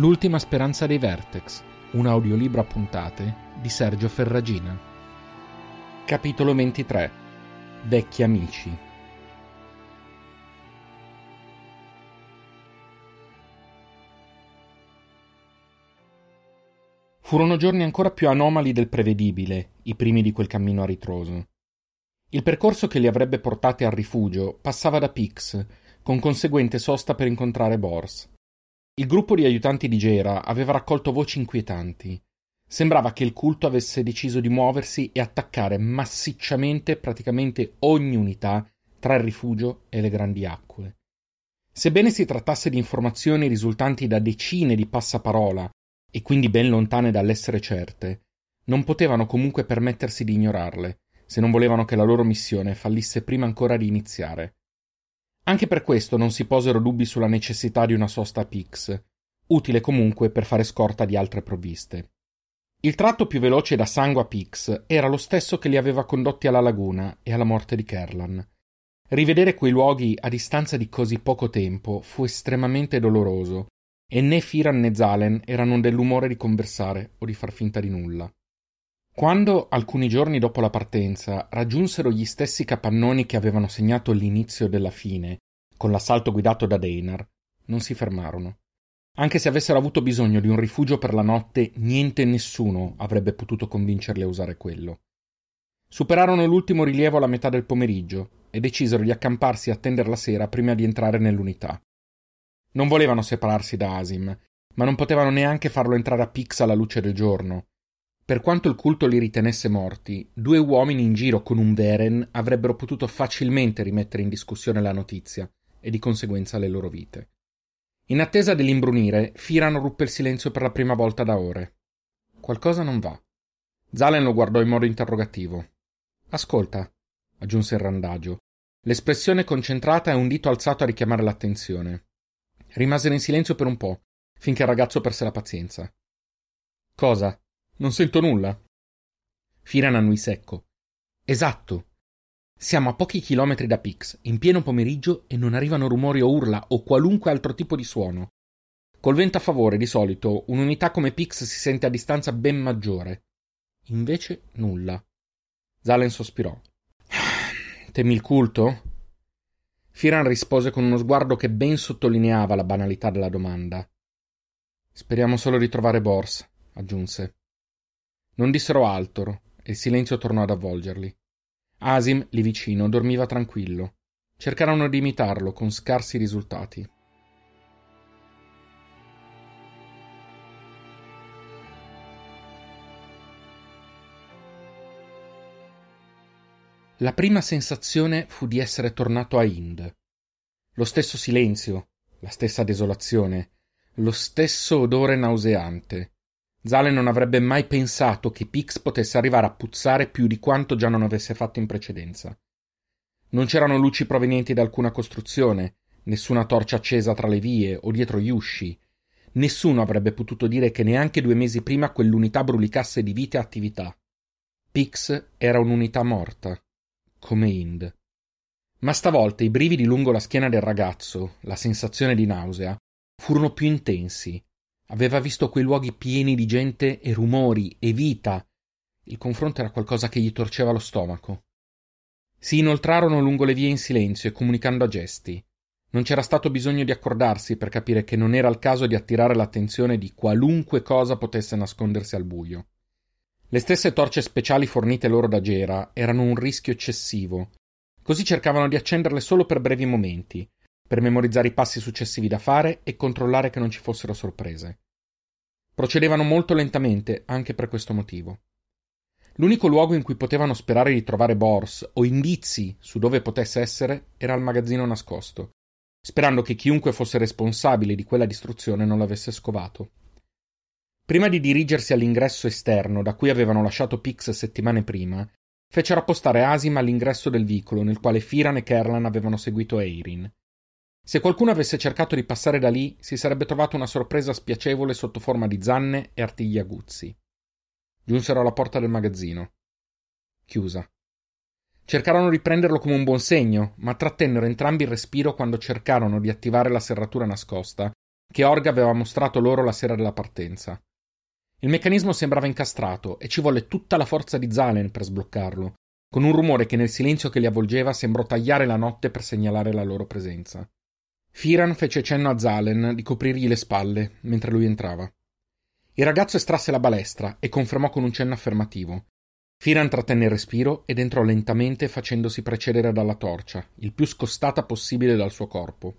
L'ultima speranza dei Vertex, un audiolibro a puntate di Sergio Ferragina. Capitolo 23 Vecchi amici. Furono giorni ancora più anomali del prevedibile, i primi di quel cammino a ritroso. Il percorso che li avrebbe portati al rifugio passava da Pix, con conseguente sosta per incontrare Bors. Il gruppo di aiutanti di Gera aveva raccolto voci inquietanti. Sembrava che il culto avesse deciso di muoversi e attaccare massicciamente praticamente ogni unità tra il rifugio e le grandi acque. Sebbene si trattasse di informazioni risultanti da decine di passaparola e quindi ben lontane dall'essere certe, non potevano comunque permettersi di ignorarle, se non volevano che la loro missione fallisse prima ancora di iniziare. Anche per questo non si posero dubbi sulla necessità di una sosta a Pix, utile comunque per fare scorta di altre provviste. Il tratto più veloce da Sangue a Pix era lo stesso che li aveva condotti alla laguna e alla morte di Kerlan. Rivedere quei luoghi a distanza di così poco tempo fu estremamente doloroso, e né Firan né Zalen erano dell'umore di conversare o di far finta di nulla. Quando, alcuni giorni dopo la partenza, raggiunsero gli stessi capannoni che avevano segnato l'inizio della fine, con l'assalto guidato da Deinar, non si fermarono. Anche se avessero avuto bisogno di un rifugio per la notte, niente e nessuno avrebbe potuto convincerli a usare quello. Superarono l'ultimo rilievo alla metà del pomeriggio e decisero di accamparsi a attendere la sera prima di entrare nell'unità. Non volevano separarsi da Asim, ma non potevano neanche farlo entrare a Pix alla luce del giorno, per quanto il culto li ritenesse morti, due uomini in giro con un Veren avrebbero potuto facilmente rimettere in discussione la notizia e di conseguenza le loro vite. In attesa dell'imbrunire, Firan ruppe il silenzio per la prima volta da ore. Qualcosa non va. Zalen lo guardò in modo interrogativo. Ascolta, aggiunse il randagio. L'espressione concentrata e un dito alzato a richiamare l'attenzione. Rimasero in silenzio per un po', finché il ragazzo perse la pazienza. Cosa? Non sento nulla. Firan annui secco. Esatto. Siamo a pochi chilometri da Pix, in pieno pomeriggio, e non arrivano rumori o urla o qualunque altro tipo di suono. Col vento a favore, di solito, un'unità come Pix si sente a distanza ben maggiore. Invece nulla. Zalen sospirò. Temi il culto? Firan rispose con uno sguardo che ben sottolineava la banalità della domanda. Speriamo solo di trovare Bors, aggiunse. Non dissero altro e il silenzio tornò ad avvolgerli. Asim, lì vicino, dormiva tranquillo. Cercarono di imitarlo con scarsi risultati. La prima sensazione fu di essere tornato a Ind. Lo stesso silenzio, la stessa desolazione, lo stesso odore nauseante, Zale non avrebbe mai pensato che Pix potesse arrivare a puzzare più di quanto già non avesse fatto in precedenza. Non c'erano luci provenienti da alcuna costruzione, nessuna torcia accesa tra le vie o dietro gli usci. Nessuno avrebbe potuto dire che neanche due mesi prima quell'unità brulicasse di vita e attività. Pix era un'unità morta, come Ind. Ma stavolta i brividi lungo la schiena del ragazzo, la sensazione di nausea, furono più intensi Aveva visto quei luoghi pieni di gente e rumori e vita. Il confronto era qualcosa che gli torceva lo stomaco. Si inoltrarono lungo le vie in silenzio e comunicando a gesti. Non c'era stato bisogno di accordarsi per capire che non era il caso di attirare l'attenzione di qualunque cosa potesse nascondersi al buio. Le stesse torce speciali fornite loro da Gera erano un rischio eccessivo, così cercavano di accenderle solo per brevi momenti, per memorizzare i passi successivi da fare e controllare che non ci fossero sorprese. Procedevano molto lentamente anche per questo motivo. L'unico luogo in cui potevano sperare di trovare Bors o indizi su dove potesse essere era il magazzino nascosto, sperando che chiunque fosse responsabile di quella distruzione non l'avesse scovato. Prima di dirigersi all'ingresso esterno da cui avevano lasciato Pix settimane prima, fecero appostare Asim all'ingresso del vicolo nel quale Firan e Kerlan avevano seguito Eirin. Se qualcuno avesse cercato di passare da lì, si sarebbe trovato una sorpresa spiacevole sotto forma di zanne e artigli aguzzi. Giunsero alla porta del magazzino. Chiusa. Cercarono di prenderlo come un buon segno, ma trattennero entrambi il respiro quando cercarono di attivare la serratura nascosta, che Org aveva mostrato loro la sera della partenza. Il meccanismo sembrava incastrato e ci volle tutta la forza di Zalen per sbloccarlo, con un rumore che nel silenzio che li avvolgeva sembrò tagliare la notte per segnalare la loro presenza. Firan fece cenno a Zalen di coprirgli le spalle mentre lui entrava. Il ragazzo estrasse la balestra e confermò con un cenno affermativo. Firan trattenne il respiro ed entrò lentamente facendosi precedere dalla torcia, il più scostata possibile dal suo corpo.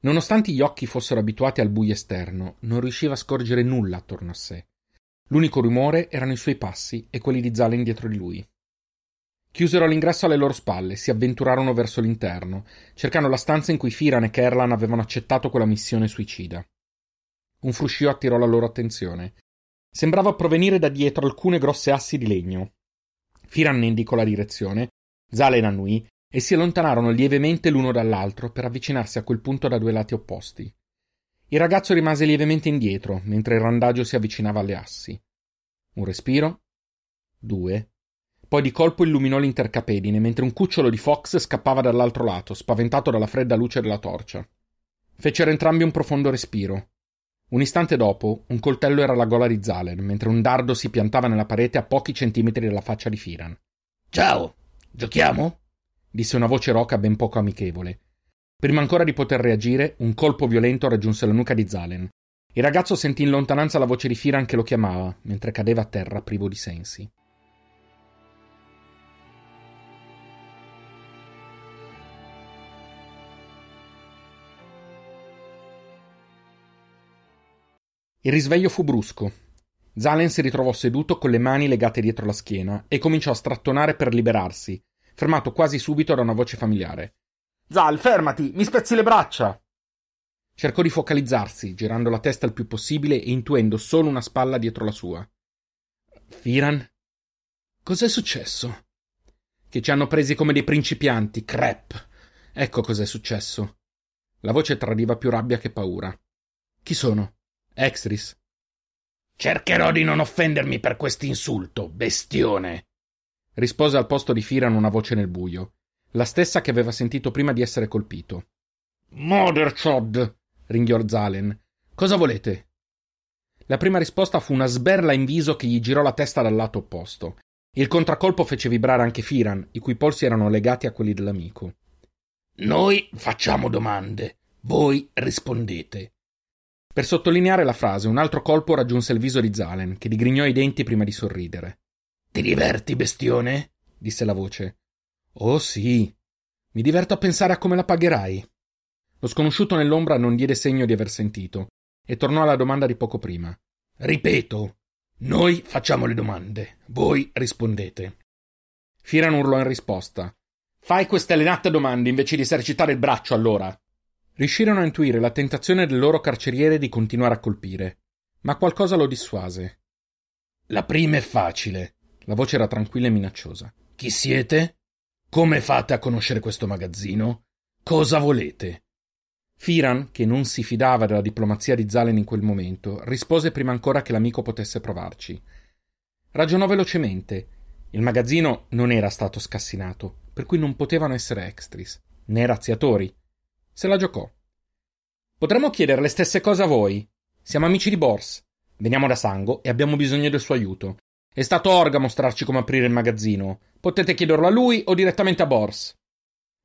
Nonostante gli occhi fossero abituati al buio esterno, non riusciva a scorgere nulla attorno a sé. L'unico rumore erano i suoi passi e quelli di Zalen dietro di lui. Chiusero l'ingresso alle loro spalle, si avventurarono verso l'interno, cercando la stanza in cui Firan e Kerlan avevano accettato quella missione suicida. Un fruscio attirò la loro attenzione. Sembrava provenire da dietro alcune grosse assi di legno. Firan ne indicò la direzione, Zalen annui e si allontanarono lievemente l'uno dall'altro per avvicinarsi a quel punto da due lati opposti. Il ragazzo rimase lievemente indietro mentre il randagio si avvicinava alle assi. Un respiro, due, poi di colpo illuminò l'intercapedine mentre un cucciolo di fox scappava dall'altro lato, spaventato dalla fredda luce della torcia. Fecero entrambi un profondo respiro. Un istante dopo, un coltello era alla gola di Zalen, mentre un dardo si piantava nella parete a pochi centimetri dalla faccia di Firan. Ciao, giochiamo? disse una voce roca ben poco amichevole. Prima ancora di poter reagire, un colpo violento raggiunse la nuca di Zalen. Il ragazzo sentì in lontananza la voce di Firan che lo chiamava, mentre cadeva a terra privo di sensi. Il risveglio fu brusco. Zalen si ritrovò seduto con le mani legate dietro la schiena e cominciò a strattonare per liberarsi, fermato quasi subito da una voce familiare. Zal, fermati, mi spezzi le braccia! Cercò di focalizzarsi, girando la testa il più possibile e intuendo solo una spalla dietro la sua. Firan? Cos'è successo? Che ci hanno presi come dei principianti, crep. Ecco cos'è successo. La voce tradiva più rabbia che paura. Chi sono? Extris. Cercherò di non offendermi per quest'insulto, bestione rispose al posto di Firan una voce nel buio, la stessa che aveva sentito prima di essere colpito. Mother Chod! ringhiò Zalen. Cosa volete? La prima risposta fu una sberla in viso che gli girò la testa dal lato opposto. Il contraccolpo fece vibrare anche Firan, i cui polsi erano legati a quelli dell'amico. Noi facciamo domande, voi rispondete. Per sottolineare la frase, un altro colpo raggiunse il viso di Zalen, che digrignò i denti prima di sorridere. Ti diverti, bestione? disse la voce. Oh sì. Mi diverto a pensare a come la pagherai. Lo sconosciuto nell'ombra non diede segno di aver sentito e tornò alla domanda di poco prima. Ripeto, noi facciamo le domande, voi rispondete. Firan urlò in risposta. Fai queste lenate domande invece di esercitare il braccio, allora. Riuscirono a intuire la tentazione del loro carceriere di continuare a colpire, ma qualcosa lo dissuase. La prima è facile, la voce era tranquilla e minacciosa. Chi siete? Come fate a conoscere questo magazzino? Cosa volete? Firan, che non si fidava della diplomazia di Zalen in quel momento, rispose prima ancora che l'amico potesse provarci. Ragionò velocemente. Il magazzino non era stato scassinato, per cui non potevano essere extris, né razziatori. Se la giocò. Potremmo chiedere le stesse cose a voi. Siamo amici di Bors. Veniamo da Sango e abbiamo bisogno del suo aiuto. È stato Org a mostrarci come aprire il magazzino. Potete chiederlo a lui o direttamente a Bors.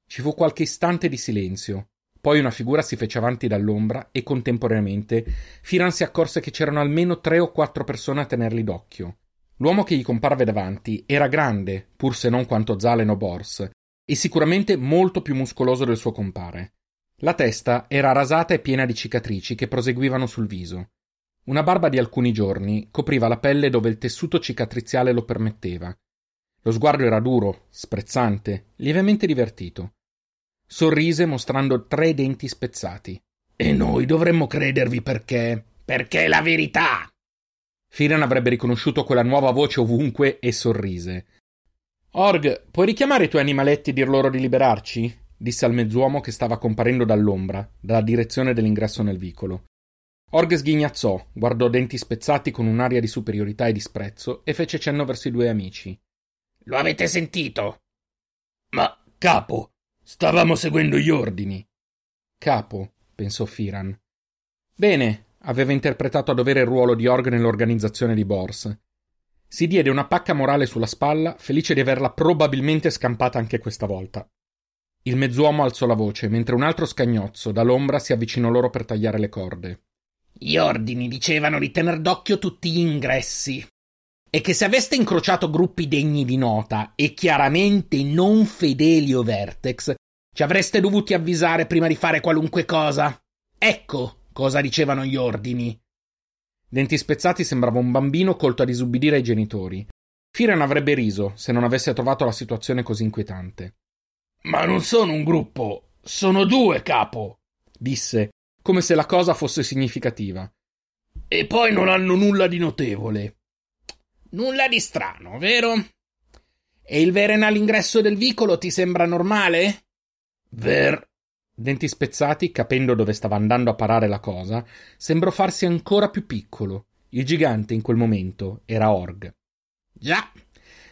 Ci fu qualche istante di silenzio. Poi una figura si fece avanti dall'ombra e contemporaneamente Firan si accorse che c'erano almeno tre o quattro persone a tenerli d'occhio. L'uomo che gli comparve davanti era grande, pur se non quanto Zalen o Bors, e sicuramente molto più muscoloso del suo compare. La testa era rasata e piena di cicatrici che proseguivano sul viso. Una barba di alcuni giorni copriva la pelle dove il tessuto cicatriziale lo permetteva. Lo sguardo era duro, sprezzante, lievemente divertito. Sorrise mostrando tre denti spezzati. E noi dovremmo credervi perché. perché è la verità! Firan avrebbe riconosciuto quella nuova voce ovunque e sorrise. Org, puoi richiamare i tuoi animaletti e dir loro di liberarci? Disse al mezzuomo che stava comparendo dall'ombra, dalla direzione dell'ingresso nel vicolo. Org sghignazzò, guardò denti spezzati con un'aria di superiorità e disprezzo e fece cenno verso i due amici. Lo avete sentito? Ma, capo, stavamo seguendo gli ordini. Capo, pensò Firan. Bene, aveva interpretato a dovere il ruolo di Org nell'organizzazione di Bors. Si diede una pacca morale sulla spalla, felice di averla probabilmente scampata anche questa volta. Il mezz'uomo alzò la voce, mentre un altro scagnozzo dall'ombra si avvicinò loro per tagliare le corde. Gli ordini dicevano di tener d'occhio tutti gli ingressi e che se aveste incrociato gruppi degni di nota e chiaramente non fedeli o Vertex, ci avreste dovuti avvisare prima di fare qualunque cosa. Ecco cosa dicevano gli ordini. Denti spezzati sembrava un bambino colto a disubbidire ai genitori. Firen avrebbe riso se non avesse trovato la situazione così inquietante. Ma non sono un gruppo, sono due, capo, disse, come se la cosa fosse significativa. E poi non hanno nulla di notevole. Nulla di strano, vero? E il Veren all'ingresso del vicolo ti sembra normale? Ver. Denti spezzati, capendo dove stava andando a parare la cosa, sembrò farsi ancora più piccolo. Il gigante in quel momento era Org. Già,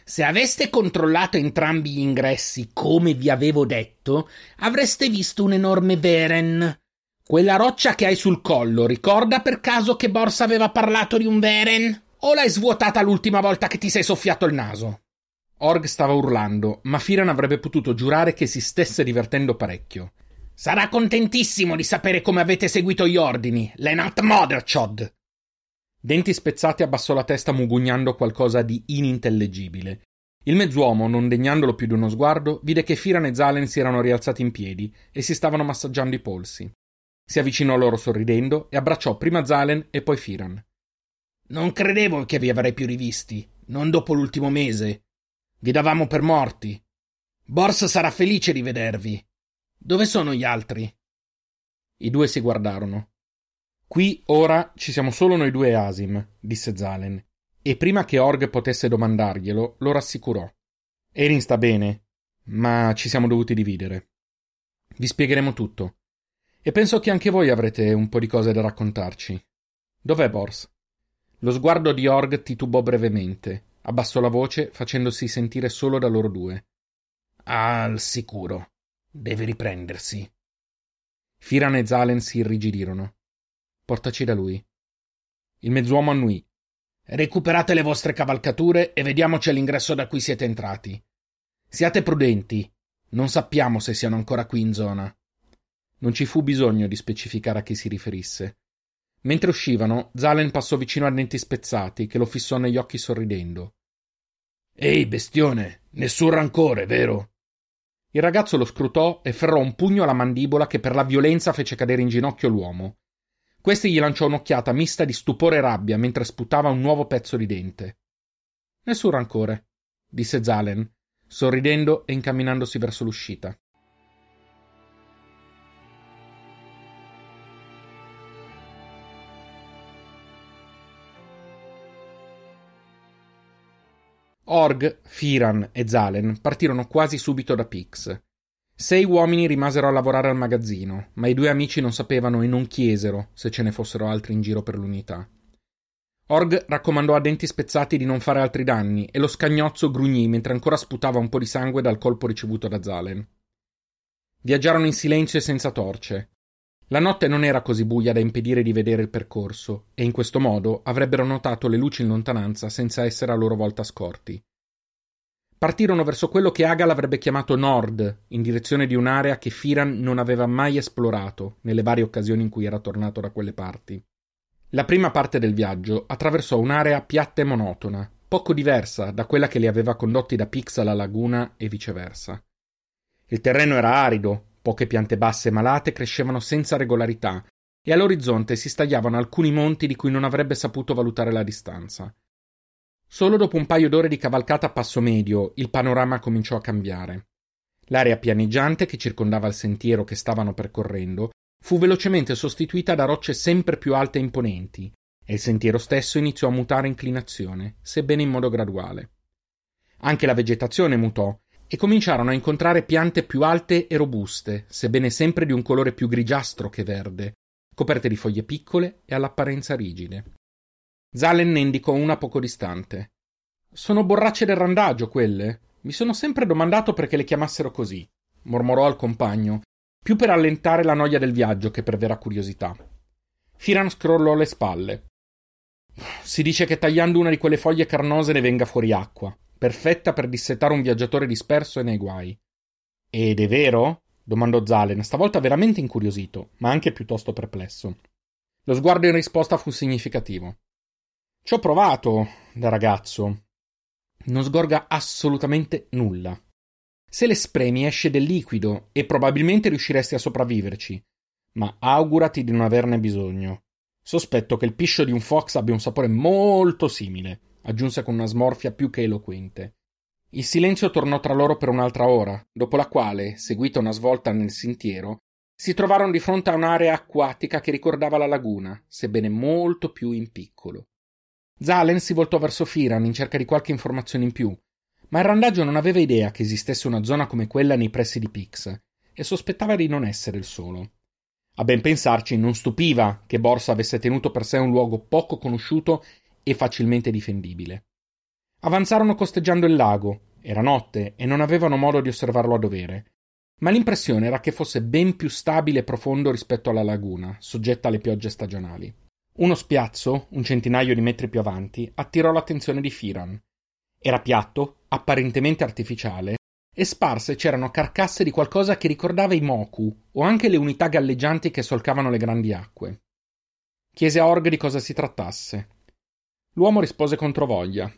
se aveste controllato entrambi gli ingressi come vi avevo detto, avreste visto un enorme Veren. Quella roccia che hai sul collo, ricorda per caso che Borsa aveva parlato di un Veren? O l'hai svuotata l'ultima volta che ti sei soffiato il naso? Org stava urlando, ma Firan avrebbe potuto giurare che si stesse divertendo parecchio. Sarà contentissimo di sapere come avete seguito gli ordini, Lenat Motherchod. Denti spezzati abbassò la testa mugugnando qualcosa di inintellegibile. Il mezz'uomo, non degnandolo più di uno sguardo, vide che Firan e Zalen si erano rialzati in piedi e si stavano massaggiando i polsi. Si avvicinò loro sorridendo e abbracciò prima Zalen e poi Firan. Non credevo che vi avrei più rivisti, non dopo l'ultimo mese. Vi davamo per morti. Bors sarà felice di vedervi. Dove sono gli altri? I due si guardarono. Qui ora ci siamo solo noi due Asim, disse Zalen, e prima che Org potesse domandarglielo, lo rassicurò. Erin sta bene, ma ci siamo dovuti dividere. Vi spiegheremo tutto. E penso che anche voi avrete un po' di cose da raccontarci. Dov'è Bors? Lo sguardo di Org titubò brevemente, abbassò la voce facendosi sentire solo da loro due. Al sicuro. Deve riprendersi. Firan e Zalen si irrigidirono. Portaci da lui. Il mezz'uomo annui. Recuperate le vostre cavalcature e vediamoci all'ingresso da cui siete entrati. Siate prudenti. Non sappiamo se siano ancora qui in zona. Non ci fu bisogno di specificare a chi si riferisse. Mentre uscivano, Zalen passò vicino a denti spezzati, che lo fissò negli occhi sorridendo. Ehi, bestione, nessun rancore, vero? Il ragazzo lo scrutò e ferrò un pugno alla mandibola che per la violenza fece cadere in ginocchio l'uomo. Questi gli lanciò un'occhiata mista di stupore e rabbia mentre sputava un nuovo pezzo di dente. Nessun rancore, disse Zalen, sorridendo e incamminandosi verso l'uscita. Org, Firan e Zalen partirono quasi subito da Pix. Sei uomini rimasero a lavorare al magazzino, ma i due amici non sapevano e non chiesero se ce ne fossero altri in giro per l'unità. Org raccomandò a denti spezzati di non fare altri danni e lo scagnozzo grugnì mentre ancora sputava un po' di sangue dal colpo ricevuto da Zalen. Viaggiarono in silenzio e senza torce. La notte non era così buia da impedire di vedere il percorso, e in questo modo avrebbero notato le luci in lontananza senza essere a loro volta scorti partirono verso quello che Agal avrebbe chiamato Nord, in direzione di un'area che Firan non aveva mai esplorato nelle varie occasioni in cui era tornato da quelle parti. La prima parte del viaggio attraversò un'area piatta e monotona, poco diversa da quella che li aveva condotti da Pix alla laguna e viceversa. Il terreno era arido, poche piante basse e malate crescevano senza regolarità, e all'orizzonte si stagliavano alcuni monti di cui non avrebbe saputo valutare la distanza. Solo dopo un paio d'ore di cavalcata a passo medio il panorama cominciò a cambiare. L'area pianeggiante che circondava il sentiero che stavano percorrendo fu velocemente sostituita da rocce sempre più alte e imponenti, e il sentiero stesso iniziò a mutare inclinazione, sebbene in modo graduale. Anche la vegetazione mutò, e cominciarono a incontrare piante più alte e robuste, sebbene sempre di un colore più grigiastro che verde, coperte di foglie piccole e all'apparenza rigide. Zalen ne indicò una poco distante. Sono borracce del randagio quelle? Mi sono sempre domandato perché le chiamassero così, mormorò al compagno, più per allentare la noia del viaggio che per vera curiosità. Firan scrollò le spalle. Si dice che tagliando una di quelle foglie carnose ne venga fuori acqua, perfetta per dissetare un viaggiatore disperso e nei guai. Ed è vero? domandò Zalen, stavolta veramente incuriosito, ma anche piuttosto perplesso. Lo sguardo in risposta fu significativo. Ci ho provato, da ragazzo. Non sgorga assolutamente nulla. Se le spremi esce del liquido e probabilmente riusciresti a sopravviverci, ma augurati di non averne bisogno. Sospetto che il piscio di un fox abbia un sapore molto simile, aggiunse con una smorfia più che eloquente. Il silenzio tornò tra loro per un'altra ora, dopo la quale, seguita una svolta nel sentiero, si trovarono di fronte a un'area acquatica che ricordava la laguna, sebbene molto più in piccolo. Zalen si voltò verso Firan in cerca di qualche informazione in più, ma il randaggio non aveva idea che esistesse una zona come quella nei pressi di Pix, e sospettava di non essere il solo. A ben pensarci, non stupiva che Borsa avesse tenuto per sé un luogo poco conosciuto e facilmente difendibile. Avanzarono costeggiando il lago, era notte e non avevano modo di osservarlo a dovere, ma l'impressione era che fosse ben più stabile e profondo rispetto alla laguna, soggetta alle piogge stagionali. Uno spiazzo, un centinaio di metri più avanti, attirò l'attenzione di Firan. Era piatto, apparentemente artificiale, e sparse c'erano carcasse di qualcosa che ricordava i Moku o anche le unità galleggianti che solcavano le grandi acque. Chiese a Org di cosa si trattasse. L'uomo rispose controvoglia.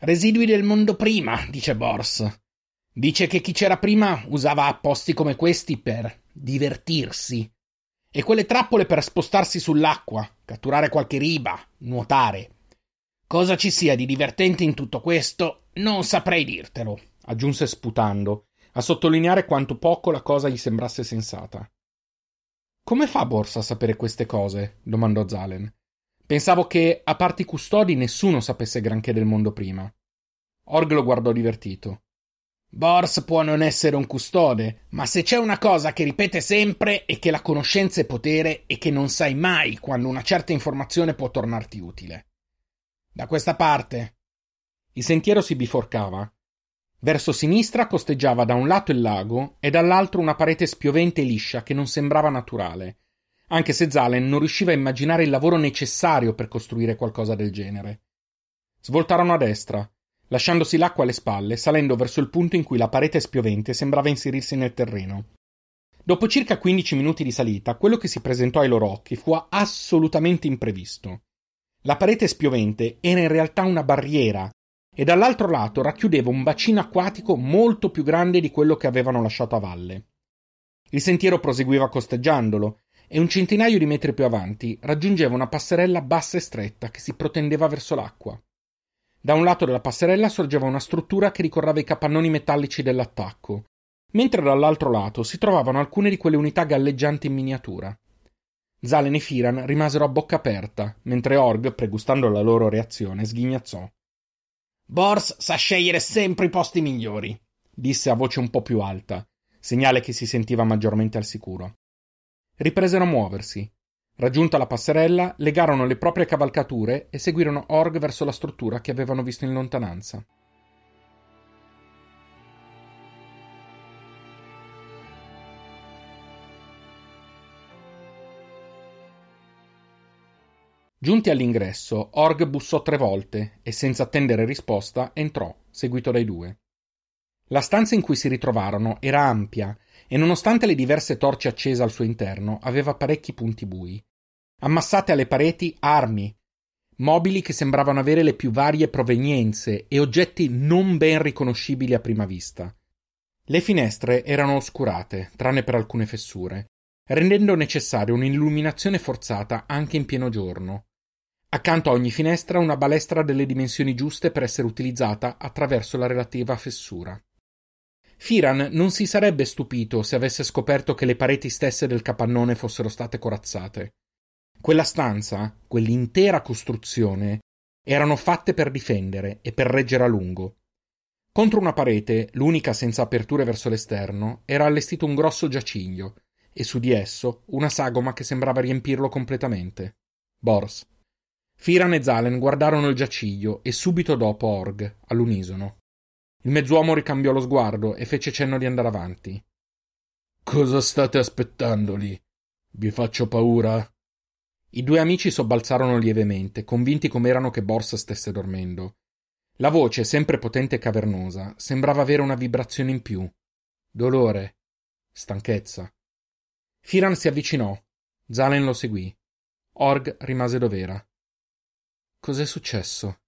Residui del mondo prima, dice Bors. Dice che chi c'era prima usava apposti come questi per divertirsi. E quelle trappole per spostarsi sull'acqua, catturare qualche riba, nuotare. Cosa ci sia di divertente in tutto questo, non saprei dirtelo aggiunse sputando, a sottolineare quanto poco la cosa gli sembrasse sensata. Come fa Borsa a sapere queste cose? domandò Zalen. Pensavo che, a parte i custodi, nessuno sapesse granché del mondo prima. Org lo guardò divertito. Bors può non essere un custode, ma se c'è una cosa che ripete sempre è che la conoscenza è potere e che non sai mai quando una certa informazione può tornarti utile. Da questa parte. Il sentiero si biforcava Verso sinistra costeggiava da un lato il lago e dall'altro una parete spiovente e liscia che non sembrava naturale, anche se Zalen non riusciva a immaginare il lavoro necessario per costruire qualcosa del genere. Svoltarono a destra, lasciandosi l'acqua alle spalle, salendo verso il punto in cui la parete spiovente sembrava inserirsi nel terreno. Dopo circa quindici minuti di salita, quello che si presentò ai loro occhi fu assolutamente imprevisto. La parete spiovente era in realtà una barriera e dall'altro lato racchiudeva un bacino acquatico molto più grande di quello che avevano lasciato a valle. Il sentiero proseguiva costeggiandolo e un centinaio di metri più avanti raggiungeva una passerella bassa e stretta che si protendeva verso l'acqua. Da un lato della passerella sorgeva una struttura che ricordava i capannoni metallici dell'attacco, mentre dall'altro lato si trovavano alcune di quelle unità galleggianti in miniatura. Zalen e Firan rimasero a bocca aperta, mentre Org, pregustando la loro reazione, sghignazzò. Bors sa scegliere sempre i posti migliori, disse a voce un po' più alta, segnale che si sentiva maggiormente al sicuro. Ripresero a muoversi. Raggiunta la passerella, legarono le proprie cavalcature e seguirono Org verso la struttura che avevano visto in lontananza. Giunti all'ingresso, Org bussò tre volte e senza attendere risposta entrò, seguito dai due. La stanza in cui si ritrovarono era ampia e nonostante le diverse torce accese al suo interno, aveva parecchi punti bui. Ammassate alle pareti armi, mobili che sembravano avere le più varie provenienze e oggetti non ben riconoscibili a prima vista. Le finestre erano oscurate, tranne per alcune fessure, rendendo necessaria un'illuminazione forzata anche in pieno giorno. Accanto a ogni finestra una balestra delle dimensioni giuste per essere utilizzata attraverso la relativa fessura. Firan non si sarebbe stupito se avesse scoperto che le pareti stesse del capannone fossero state corazzate. Quella stanza, quell'intera costruzione, erano fatte per difendere e per reggere a lungo. Contro una parete, l'unica senza aperture verso l'esterno, era allestito un grosso giaciglio, e su di esso una sagoma che sembrava riempirlo completamente. Bors. Firan e Zalen guardarono il giaciglio e subito dopo Org, all'unisono. Il mezzuomo ricambiò lo sguardo e fece cenno di andare avanti. Cosa state aspettando lì? Vi faccio paura? I due amici sobbalzarono lievemente, convinti com'erano che Bors stesse dormendo. La voce, sempre potente e cavernosa, sembrava avere una vibrazione in più. Dolore. Stanchezza. Firan si avvicinò. Zalen lo seguì. Org rimase dov'era. Cos'è successo?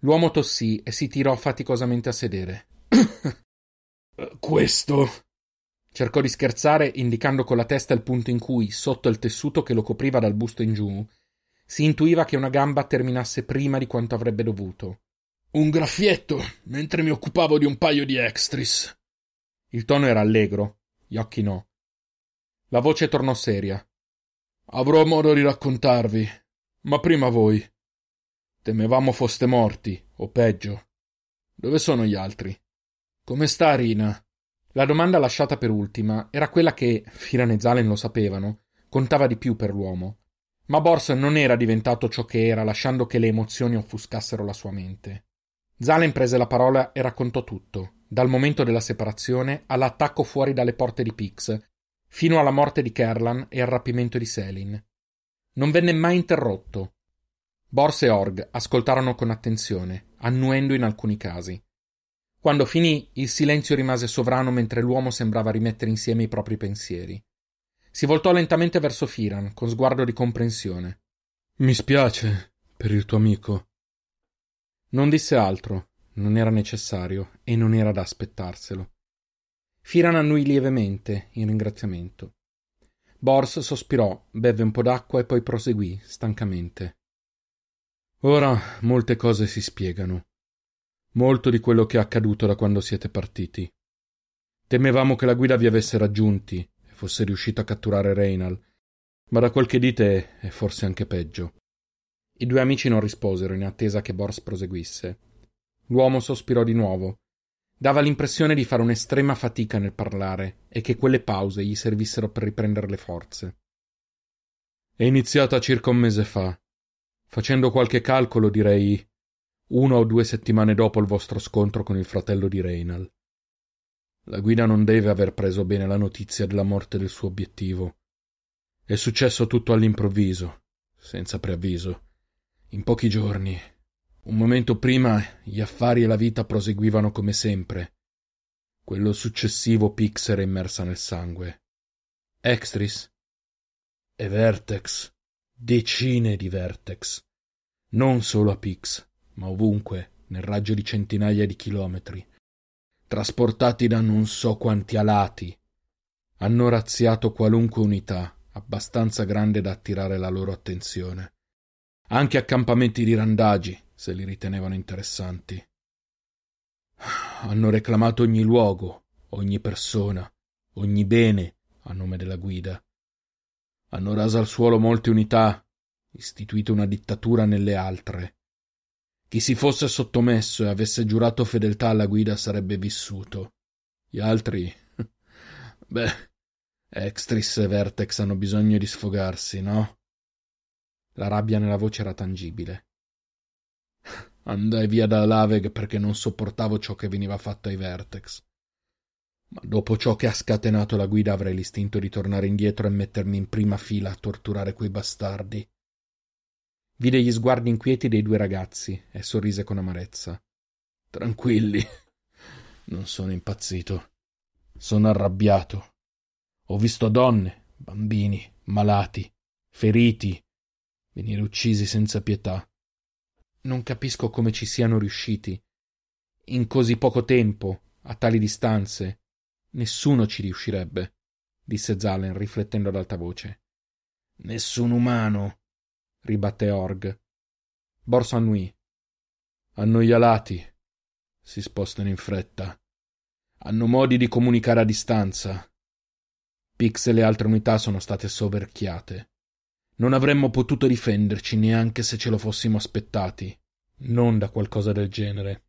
L'uomo tossì e si tirò faticosamente a sedere. Questo. Cercò di scherzare, indicando con la testa il punto in cui, sotto il tessuto che lo copriva dal busto in giù, si intuiva che una gamba terminasse prima di quanto avrebbe dovuto. Un graffietto, mentre mi occupavo di un paio di extris. Il tono era allegro, gli occhi no. La voce tornò seria. Avrò modo di raccontarvi, ma prima voi. Temevamo foste morti, o peggio. Dove sono gli altri? Come sta Rina? La domanda lasciata per ultima era quella che, Firan e Zalen lo sapevano, contava di più per l'uomo. Ma Bors non era diventato ciò che era, lasciando che le emozioni offuscassero la sua mente. Zalen prese la parola e raccontò tutto, dal momento della separazione all'attacco fuori dalle porte di Pix, fino alla morte di Kerlan e al rapimento di Selin. Non venne mai interrotto. Bors e Org ascoltarono con attenzione, annuendo in alcuni casi. Quando finì, il silenzio rimase sovrano mentre l'uomo sembrava rimettere insieme i propri pensieri. Si voltò lentamente verso Firan, con sguardo di comprensione. Mi spiace per il tuo amico. Non disse altro, non era necessario e non era da aspettarselo. Firan annui lievemente in ringraziamento. Bors sospirò, beve un po' d'acqua e poi proseguì, stancamente. Ora molte cose si spiegano. Molto di quello che è accaduto da quando siete partiti. Temevamo che la guida vi avesse raggiunti e fosse riuscita a catturare Reynal, ma da quel che dite è forse anche peggio. I due amici non risposero in attesa che Bors proseguisse. L'uomo sospirò di nuovo Dava l'impressione di fare un'estrema fatica nel parlare e che quelle pause gli servissero per riprendere le forze. È iniziata circa un mese fa. Facendo qualche calcolo, direi una o due settimane dopo il vostro scontro con il fratello di Reynal. La guida non deve aver preso bene la notizia della morte del suo obiettivo. È successo tutto all'improvviso, senza preavviso, in pochi giorni, un momento prima gli affari e la vita proseguivano come sempre. Quello successivo Pix era immersa nel sangue. Extris? E Vertex. Decine di Vertex. Non solo a Pix, ma ovunque, nel raggio di centinaia di chilometri. Trasportati da non so quanti alati. Hanno razziato qualunque unità, abbastanza grande da attirare la loro attenzione. Anche accampamenti di randagi, se li ritenevano interessanti. Hanno reclamato ogni luogo, ogni persona, ogni bene a nome della guida. Hanno raso al suolo molte unità, istituito una dittatura nelle altre. Chi si fosse sottomesso e avesse giurato fedeltà alla guida sarebbe vissuto. Gli altri. Beh, Extris e Vertex hanno bisogno di sfogarsi, no? La rabbia nella voce era tangibile. Andai via da Laveg perché non sopportavo ciò che veniva fatto ai Vertex. Ma dopo ciò che ha scatenato la guida avrei l'istinto di tornare indietro e mettermi in prima fila a torturare quei bastardi. Vide gli sguardi inquieti dei due ragazzi e sorrise con amarezza. Tranquilli, non sono impazzito. Sono arrabbiato. Ho visto donne, bambini, malati, feriti, venire uccisi senza pietà. Non capisco come ci siano riusciti. In così poco tempo, a tali distanze. Nessuno ci riuscirebbe, disse Zalen riflettendo ad alta voce. Nessun umano, ribatté Org. Borso annui. Hanno gli alati. Si spostano in fretta. Hanno modi di comunicare a distanza. Pix e le altre unità sono state soverchiate. Non avremmo potuto difenderci neanche se ce lo fossimo aspettati. Non da qualcosa del genere.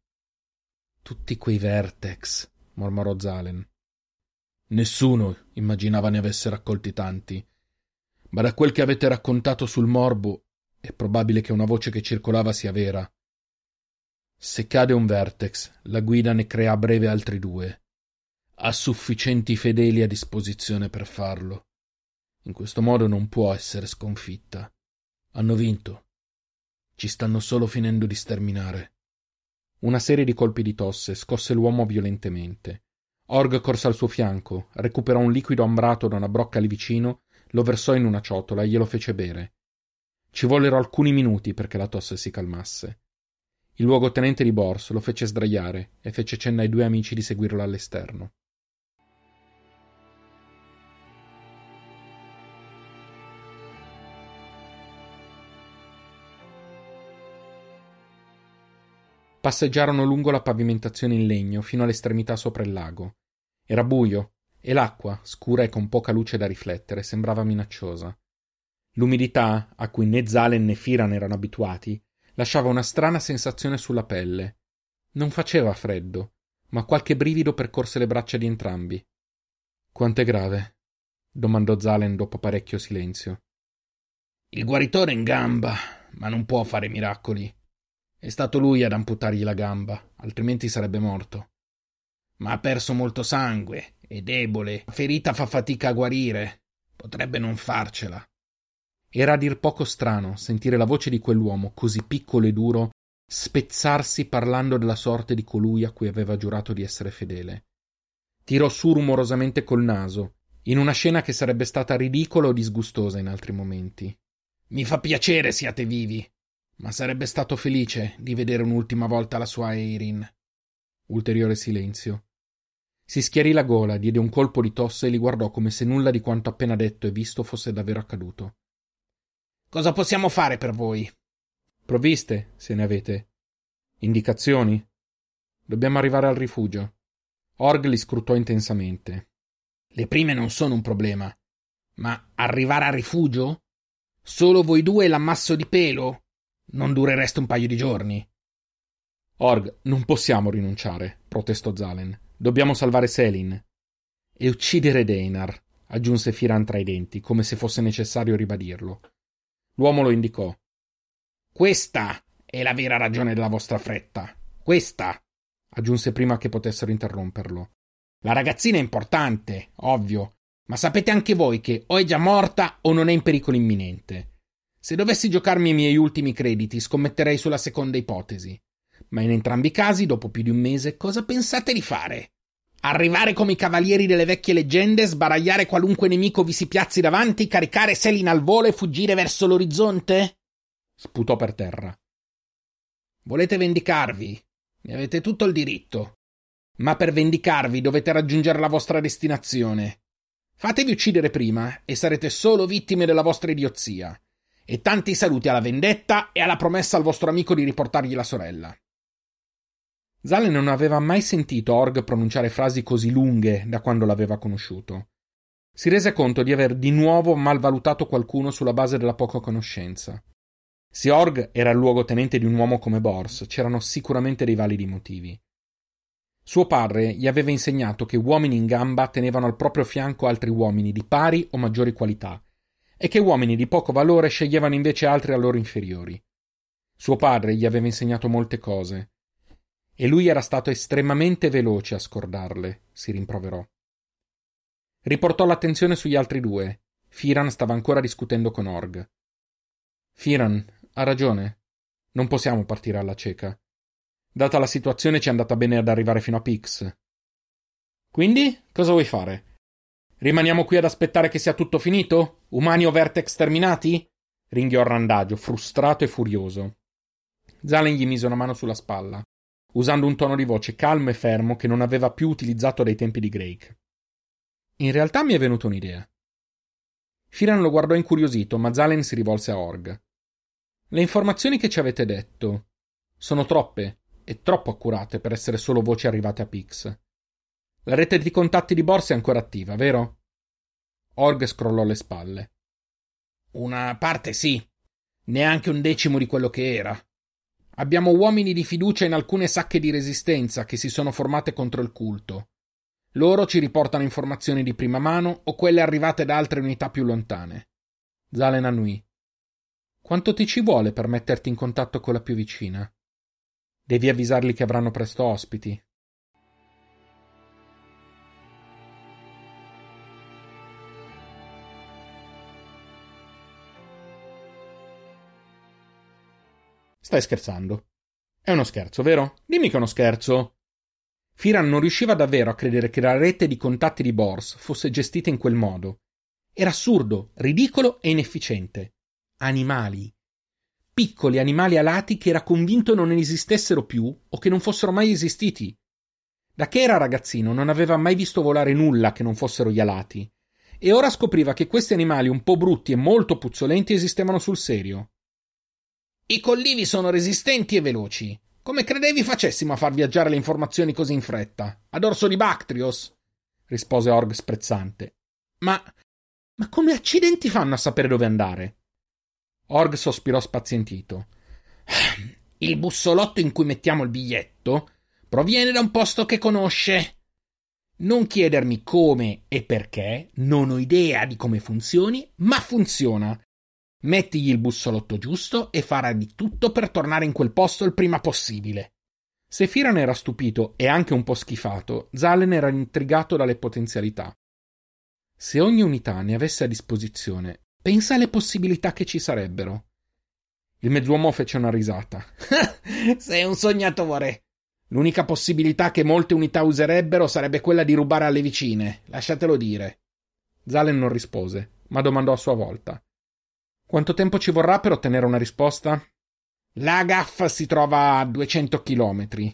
Tutti quei vertex, mormorò Zalen. Nessuno immaginava ne avesse raccolti tanti. Ma da quel che avete raccontato sul morbo, è probabile che una voce che circolava sia vera. Se cade un vertex, la guida ne crea a breve altri due. Ha sufficienti fedeli a disposizione per farlo. In questo modo non può essere sconfitta. Hanno vinto. Ci stanno solo finendo di sterminare. Una serie di colpi di tosse scosse l'uomo violentemente. Org corse al suo fianco, recuperò un liquido ambrato da una brocca lì vicino, lo versò in una ciotola e glielo fece bere. Ci vollero alcuni minuti perché la tosse si calmasse. Il luogotenente di Bors lo fece sdraiare e fece cenno ai due amici di seguirlo all'esterno. Passeggiarono lungo la pavimentazione in legno fino all'estremità sopra il lago. Era buio e l'acqua, scura e con poca luce da riflettere, sembrava minacciosa. L'umidità, a cui né Zalen né Firan erano abituati, lasciava una strana sensazione sulla pelle. Non faceva freddo, ma qualche brivido percorse le braccia di entrambi. Quanto è grave? domandò Zalen dopo parecchio silenzio. Il guaritore è in gamba, ma non può fare miracoli. È stato lui ad amputargli la gamba, altrimenti sarebbe morto. Ma ha perso molto sangue, è debole, la ferita fa fatica a guarire. Potrebbe non farcela. Era a dir poco strano sentire la voce di quell'uomo così piccolo e duro spezzarsi parlando della sorte di colui a cui aveva giurato di essere fedele. Tirò su rumorosamente col naso, in una scena che sarebbe stata ridicola o disgustosa in altri momenti. Mi fa piacere siate vivi, ma sarebbe stato felice di vedere un'ultima volta la sua Eirin. Ulteriore silenzio. Si schiarì la gola, diede un colpo di tosse e li guardò come se nulla di quanto appena detto e visto fosse davvero accaduto. Cosa possiamo fare per voi? Provviste, se ne avete. Indicazioni? Dobbiamo arrivare al rifugio. Org li scrutò intensamente. Le prime non sono un problema. Ma arrivare al rifugio? Solo voi due e l'ammasso di pelo? Non durereste un paio di giorni. Org, non possiamo rinunciare, protestò Zalen. Dobbiamo salvare Selin. E uccidere Deinar, aggiunse Firan tra i denti, come se fosse necessario ribadirlo. L'uomo lo indicò. Questa è la vera ragione della vostra fretta. Questa, aggiunse prima che potessero interromperlo. La ragazzina è importante, ovvio, ma sapete anche voi che o è già morta o non è in pericolo imminente. Se dovessi giocarmi i miei ultimi crediti, scommetterei sulla seconda ipotesi. Ma in entrambi i casi, dopo più di un mese, cosa pensate di fare? Arrivare come i cavalieri delle vecchie leggende, sbaragliare qualunque nemico vi si piazzi davanti, caricare Selin al volo e fuggire verso l'orizzonte? Sputò per terra. Volete vendicarvi? Ne avete tutto il diritto. Ma per vendicarvi dovete raggiungere la vostra destinazione. Fatevi uccidere prima e sarete solo vittime della vostra idiozia. E tanti saluti alla vendetta e alla promessa al vostro amico di riportargli la sorella. Zale non aveva mai sentito Org pronunciare frasi così lunghe da quando l'aveva conosciuto. Si rese conto di aver di nuovo malvalutato qualcuno sulla base della poca conoscenza. Se Org era il luogotenente di un uomo come Bors, c'erano sicuramente dei validi motivi. Suo padre gli aveva insegnato che uomini in gamba tenevano al proprio fianco altri uomini di pari o maggiori qualità e che uomini di poco valore sceglievano invece altri a loro inferiori. Suo padre gli aveva insegnato molte cose, e lui era stato estremamente veloce a scordarle, si rimproverò. Riportò l'attenzione sugli altri due. Firan stava ancora discutendo con Org. Firan, ha ragione. Non possiamo partire alla cieca. Data la situazione ci è andata bene ad arrivare fino a Pix. Quindi, cosa vuoi fare? Rimaniamo qui ad aspettare che sia tutto finito? Umani o Vertex terminati? ringhiò Randagio, frustrato e furioso. Zalen gli mise una mano sulla spalla, usando un tono di voce calmo e fermo che non aveva più utilizzato dai tempi di Drake. In realtà mi è venuta un'idea. Firan lo guardò incuriosito, ma Zalen si rivolse a Org. Le informazioni che ci avete detto sono troppe e troppo accurate per essere solo voci arrivate a Pix. La rete di contatti di Borsa è ancora attiva, vero? Org scrollò le spalle. Una parte sì, neanche un decimo di quello che era. Abbiamo uomini di fiducia in alcune sacche di resistenza che si sono formate contro il culto. Loro ci riportano informazioni di prima mano o quelle arrivate da altre unità più lontane. Zalen annui. Quanto ti ci vuole per metterti in contatto con la più vicina? Devi avvisarli che avranno presto ospiti. Stai scherzando? È uno scherzo, vero? Dimmi che è uno scherzo. Firan non riusciva davvero a credere che la rete di contatti di Bors fosse gestita in quel modo. Era assurdo, ridicolo e inefficiente. Animali. Piccoli animali alati che era convinto non esistessero più o che non fossero mai esistiti. Da che era ragazzino non aveva mai visto volare nulla che non fossero gli alati. E ora scopriva che questi animali un po' brutti e molto puzzolenti esistevano sul serio. I collivi sono resistenti e veloci. Come credevi facessimo a far viaggiare le informazioni così in fretta? Ad orso di Bactrios? rispose Org sprezzante. Ma. ma come accidenti fanno a sapere dove andare? Org sospirò spazientito. Il bussolotto in cui mettiamo il biglietto proviene da un posto che conosce. Non chiedermi come e perché, non ho idea di come funzioni, ma funziona. Mettigli il bussolotto giusto e farà di tutto per tornare in quel posto il prima possibile. Se Firan era stupito e anche un po' schifato, Zalen era intrigato dalle potenzialità. Se ogni unità ne avesse a disposizione, pensa alle possibilità che ci sarebbero. Il mezz'uomo fece una risata. Sei un sognatore. L'unica possibilità che molte unità userebbero sarebbe quella di rubare alle vicine. Lasciatelo dire. Zalen non rispose, ma domandò a sua volta. Quanto tempo ci vorrà per ottenere una risposta? La gaffa si trova a 200 chilometri.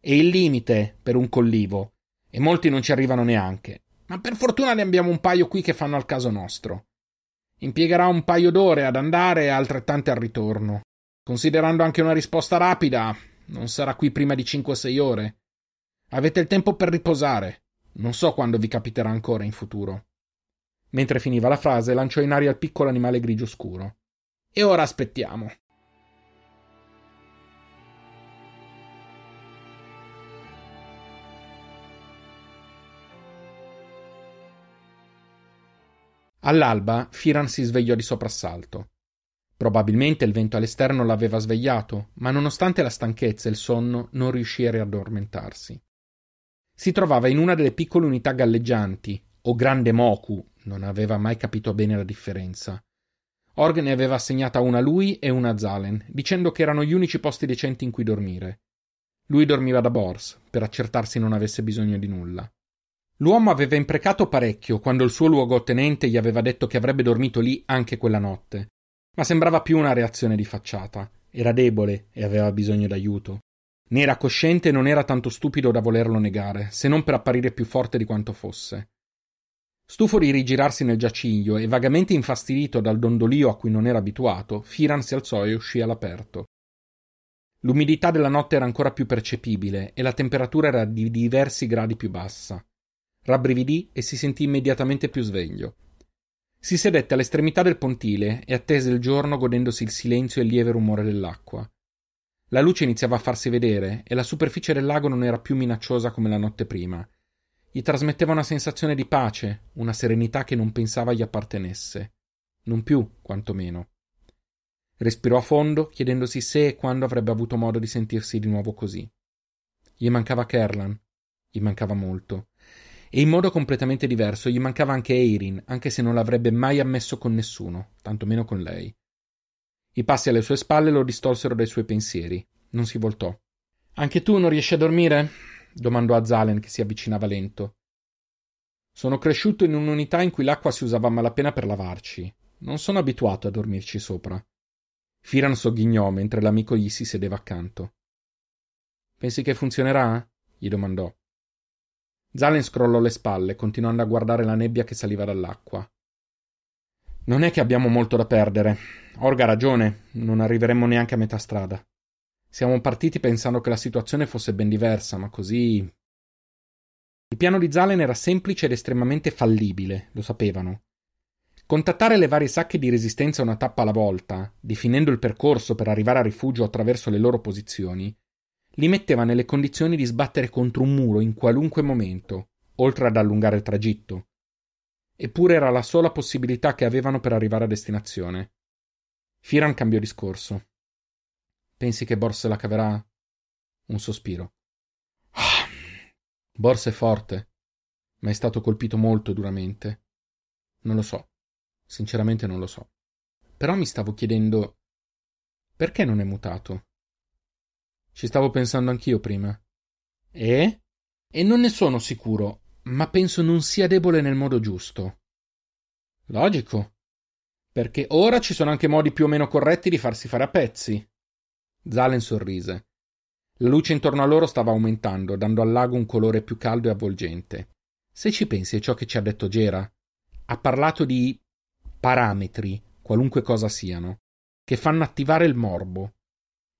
È il limite per un collivo, e molti non ci arrivano neanche. Ma per fortuna ne abbiamo un paio qui che fanno al caso nostro. Impiegherà un paio d'ore ad andare e altrettante al ritorno. Considerando anche una risposta rapida, non sarà qui prima di 5-6 ore. Avete il tempo per riposare. Non so quando vi capiterà ancora in futuro. Mentre finiva la frase, lanciò in aria il piccolo animale grigio scuro. E ora aspettiamo. All'alba Firan si svegliò di soprassalto. Probabilmente il vento all'esterno l'aveva svegliato, ma nonostante la stanchezza e il sonno non riuscì a riaddormentarsi. Si trovava in una delle piccole unità galleggianti, o grande Moku, non aveva mai capito bene la differenza. Org ne aveva assegnata una a lui e una a Zalen, dicendo che erano gli unici posti decenti in cui dormire. Lui dormiva da Bors, per accertarsi non avesse bisogno di nulla. L'uomo aveva imprecato parecchio quando il suo luogotenente gli aveva detto che avrebbe dormito lì anche quella notte, ma sembrava più una reazione di facciata. Era debole e aveva bisogno d'aiuto. Ne era cosciente e non era tanto stupido da volerlo negare, se non per apparire più forte di quanto fosse. Stufo di rigirarsi nel giaciglio e vagamente infastidito dal dondolio a cui non era abituato, Firan si alzò e uscì all'aperto. L'umidità della notte era ancora più percepibile e la temperatura era di diversi gradi più bassa. Rabbrividì e si sentì immediatamente più sveglio. Si sedette all'estremità del pontile e attese il giorno godendosi il silenzio e il lieve rumore dell'acqua. La luce iniziava a farsi vedere e la superficie del lago non era più minacciosa come la notte prima. Gli trasmetteva una sensazione di pace, una serenità che non pensava gli appartenesse. Non più, quantomeno. Respirò a fondo, chiedendosi se e quando avrebbe avuto modo di sentirsi di nuovo così. Gli mancava Kerlan. Gli mancava molto e in modo completamente diverso gli mancava anche Eirin, anche se non l'avrebbe mai ammesso con nessuno, tantomeno con lei. I passi alle sue spalle lo distolsero dai suoi pensieri. Non si voltò. Anche tu non riesci a dormire? Domandò a Zalen che si avvicinava lento. Sono cresciuto in un'unità in cui l'acqua si usava a malapena per lavarci. Non sono abituato a dormirci sopra. Firan sogghignò mentre l'amico gli si sedeva accanto. Pensi che funzionerà? gli domandò. Zalen scrollò le spalle, continuando a guardare la nebbia che saliva dall'acqua. Non è che abbiamo molto da perdere. Orga ha ragione, non arriveremmo neanche a metà strada. Siamo partiti pensando che la situazione fosse ben diversa, ma così. Il piano di Zalen era semplice ed estremamente fallibile, lo sapevano. Contattare le varie sacche di resistenza una tappa alla volta, definendo il percorso per arrivare a rifugio attraverso le loro posizioni, li metteva nelle condizioni di sbattere contro un muro in qualunque momento, oltre ad allungare il tragitto. Eppure era la sola possibilità che avevano per arrivare a destinazione. Firan cambiò discorso. Pensi che Bors se la caverà? Un sospiro. Ah, Bors è forte, ma è stato colpito molto duramente. Non lo so. Sinceramente non lo so. Però mi stavo chiedendo perché non è mutato? Ci stavo pensando anch'io prima. E? E non ne sono sicuro, ma penso non sia debole nel modo giusto. Logico. Perché ora ci sono anche modi più o meno corretti di farsi fare a pezzi. Zalen sorrise. La luce intorno a loro stava aumentando, dando al lago un colore più caldo e avvolgente. Se ci pensi a ciò che ci ha detto Gera, ha parlato di parametri, qualunque cosa siano, che fanno attivare il morbo.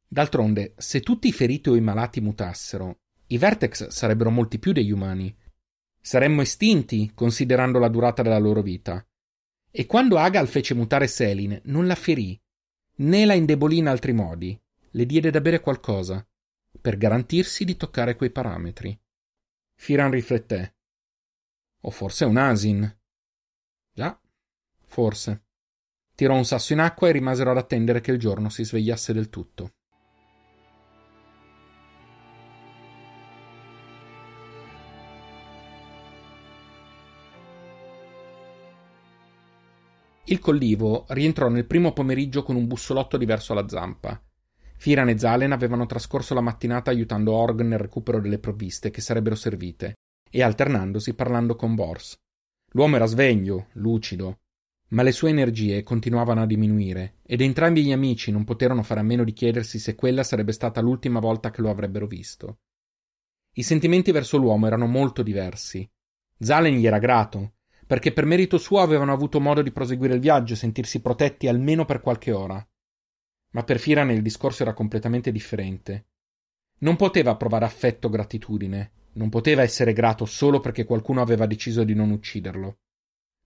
D'altronde, se tutti i feriti o i malati mutassero, i Vertex sarebbero molti più degli umani. Saremmo estinti, considerando la durata della loro vita. E quando Agal fece mutare Selin, non la ferì, né la indebolì in altri modi. Le diede da bere qualcosa, per garantirsi di toccare quei parametri. Firan rifletté. O forse un asin. Già, forse. Tirò un sasso in acqua e rimasero ad attendere che il giorno si svegliasse del tutto. Il collivo rientrò nel primo pomeriggio con un bussolotto diverso alla zampa. Firan e Zalen avevano trascorso la mattinata aiutando Org nel recupero delle provviste che sarebbero servite e alternandosi parlando con Bors. L'uomo era sveglio, lucido, ma le sue energie continuavano a diminuire ed entrambi gli amici non poterono fare a meno di chiedersi se quella sarebbe stata l'ultima volta che lo avrebbero visto. I sentimenti verso l'uomo erano molto diversi. Zalen gli era grato, perché per merito suo avevano avuto modo di proseguire il viaggio e sentirsi protetti almeno per qualche ora. Ma per Firane il discorso era completamente differente. Non poteva provare affetto o gratitudine, non poteva essere grato solo perché qualcuno aveva deciso di non ucciderlo.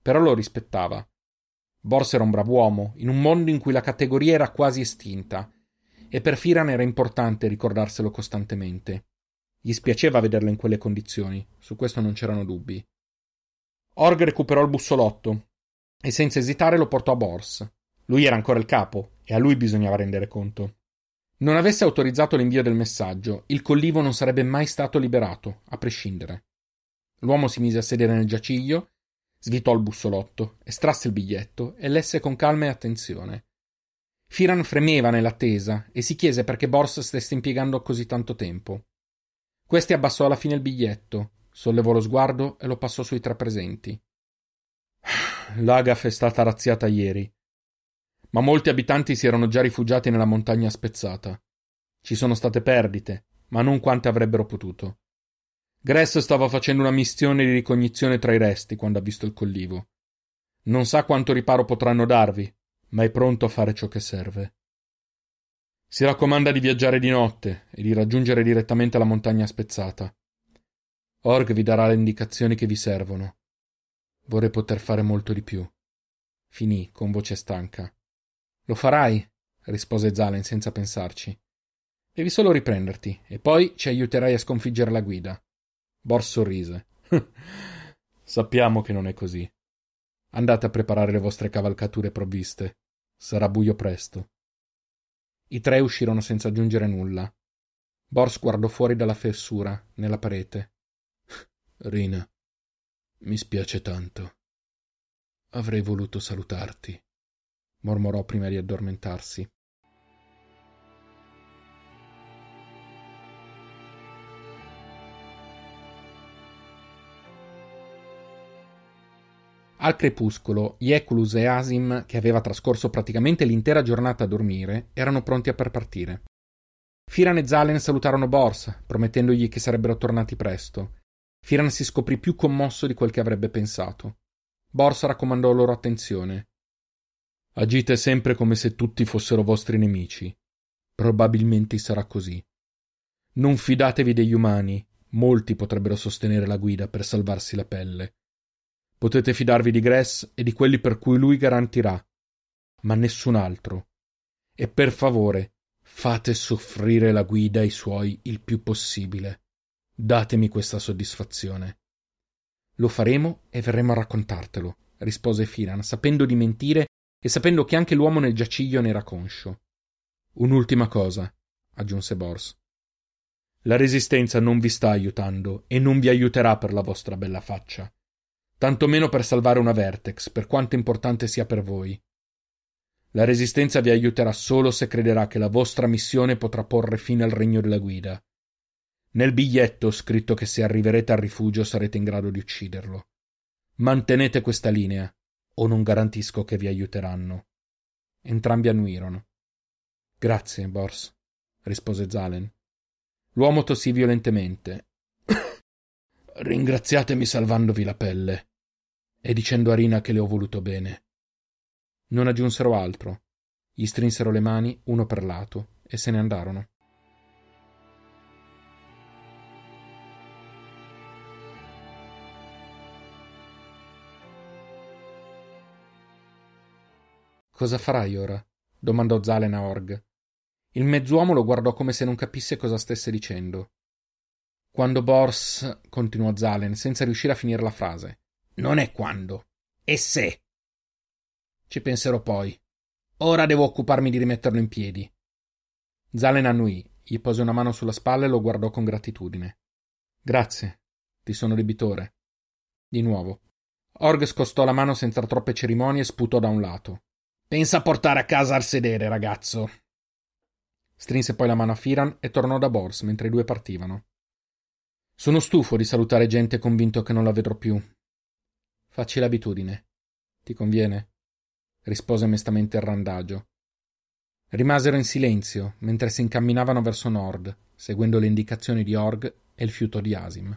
Però lo rispettava. Bors era un brav'uomo, in un mondo in cui la categoria era quasi estinta, e per Firan era importante ricordarselo costantemente. Gli spiaceva vederlo in quelle condizioni, su questo non c'erano dubbi. Org recuperò il bussolotto e senza esitare lo portò a Bors. Lui era ancora il capo e a lui bisognava rendere conto. Non avesse autorizzato l'invio del messaggio, il collivo non sarebbe mai stato liberato, a prescindere. L'uomo si mise a sedere nel giaciglio, svitò il bussolotto, estrasse il biglietto e lesse con calma e attenzione. Firan fremeva nell'attesa e si chiese perché Bors stesse impiegando così tanto tempo. Questi abbassò alla fine il biglietto, Sollevò lo sguardo e lo passò sui tre presenti. L'Agaf è stata razziata ieri, ma molti abitanti si erano già rifugiati nella montagna spezzata. Ci sono state perdite, ma non quante avrebbero potuto. Gress stava facendo una missione di ricognizione tra i resti quando ha visto il collivo. Non sa quanto riparo potranno darvi, ma è pronto a fare ciò che serve. Si raccomanda di viaggiare di notte e di raggiungere direttamente la montagna spezzata. Org vi darà le indicazioni che vi servono. Vorrei poter fare molto di più. Finì con voce stanca. Lo farai? rispose Zalen senza pensarci. Devi solo riprenderti, e poi ci aiuterai a sconfiggere la guida. Bors sorrise. Sappiamo che non è così. Andate a preparare le vostre cavalcature provviste. Sarà buio presto. I tre uscirono senza aggiungere nulla. Bors guardò fuori dalla fessura, nella parete. Rina, mi spiace tanto. Avrei voluto salutarti, mormorò prima di addormentarsi. Al crepuscolo, Ieculus e Asim, che aveva trascorso praticamente l'intera giornata a dormire, erano pronti per partire. Firan e Zalen salutarono Bors, promettendogli che sarebbero tornati presto, Firan si scoprì più commosso di quel che avrebbe pensato. Bors raccomandò loro attenzione. Agite sempre come se tutti fossero vostri nemici. Probabilmente sarà così. Non fidatevi degli umani, molti potrebbero sostenere la guida per salvarsi la pelle. Potete fidarvi di Gress e di quelli per cui lui garantirà, ma nessun altro. E per favore, fate soffrire la guida ai suoi il più possibile. Datemi questa soddisfazione. Lo faremo e verremo a raccontartelo, rispose Firan, sapendo di mentire e sapendo che anche l'uomo nel giaciglio ne era conscio. Un'ultima cosa, aggiunse Bors. La resistenza non vi sta aiutando e non vi aiuterà per la vostra bella faccia. Tanto meno per salvare una Vertex, per quanto importante sia per voi. La Resistenza vi aiuterà solo se crederà che la vostra missione potrà porre fine al regno della guida. Nel biglietto ho scritto che se arriverete al rifugio sarete in grado di ucciderlo. Mantenete questa linea, o non garantisco che vi aiuteranno. Entrambi annuirono. Grazie, Bors, rispose Zalen. L'uomo tossì violentemente. Ringraziatemi salvandovi la pelle e dicendo a Rina che le ho voluto bene. Non aggiunsero altro. Gli strinsero le mani, uno per lato, e se ne andarono. Cosa farai ora? domandò Zalen a Org. Il mezzuomo lo guardò come se non capisse cosa stesse dicendo. Quando Bors, continuò Zalen, senza riuscire a finire la frase. Non è quando, è se. Ci penserò poi. Ora devo occuparmi di rimetterlo in piedi. Zalen annui, gli pose una mano sulla spalla e lo guardò con gratitudine. Grazie, ti sono debitore. Di nuovo. Org scostò la mano senza troppe cerimonie e sputò da un lato. Pensa a portare a casa al sedere, ragazzo. Strinse poi la mano a Firan e tornò da Bors mentre i due partivano. Sono stufo di salutare gente convinto che non la vedrò più. Facci l'abitudine. Ti conviene? rispose mestamente il randagio. Rimasero in silenzio mentre si incamminavano verso nord, seguendo le indicazioni di Org e il fiuto di Asim.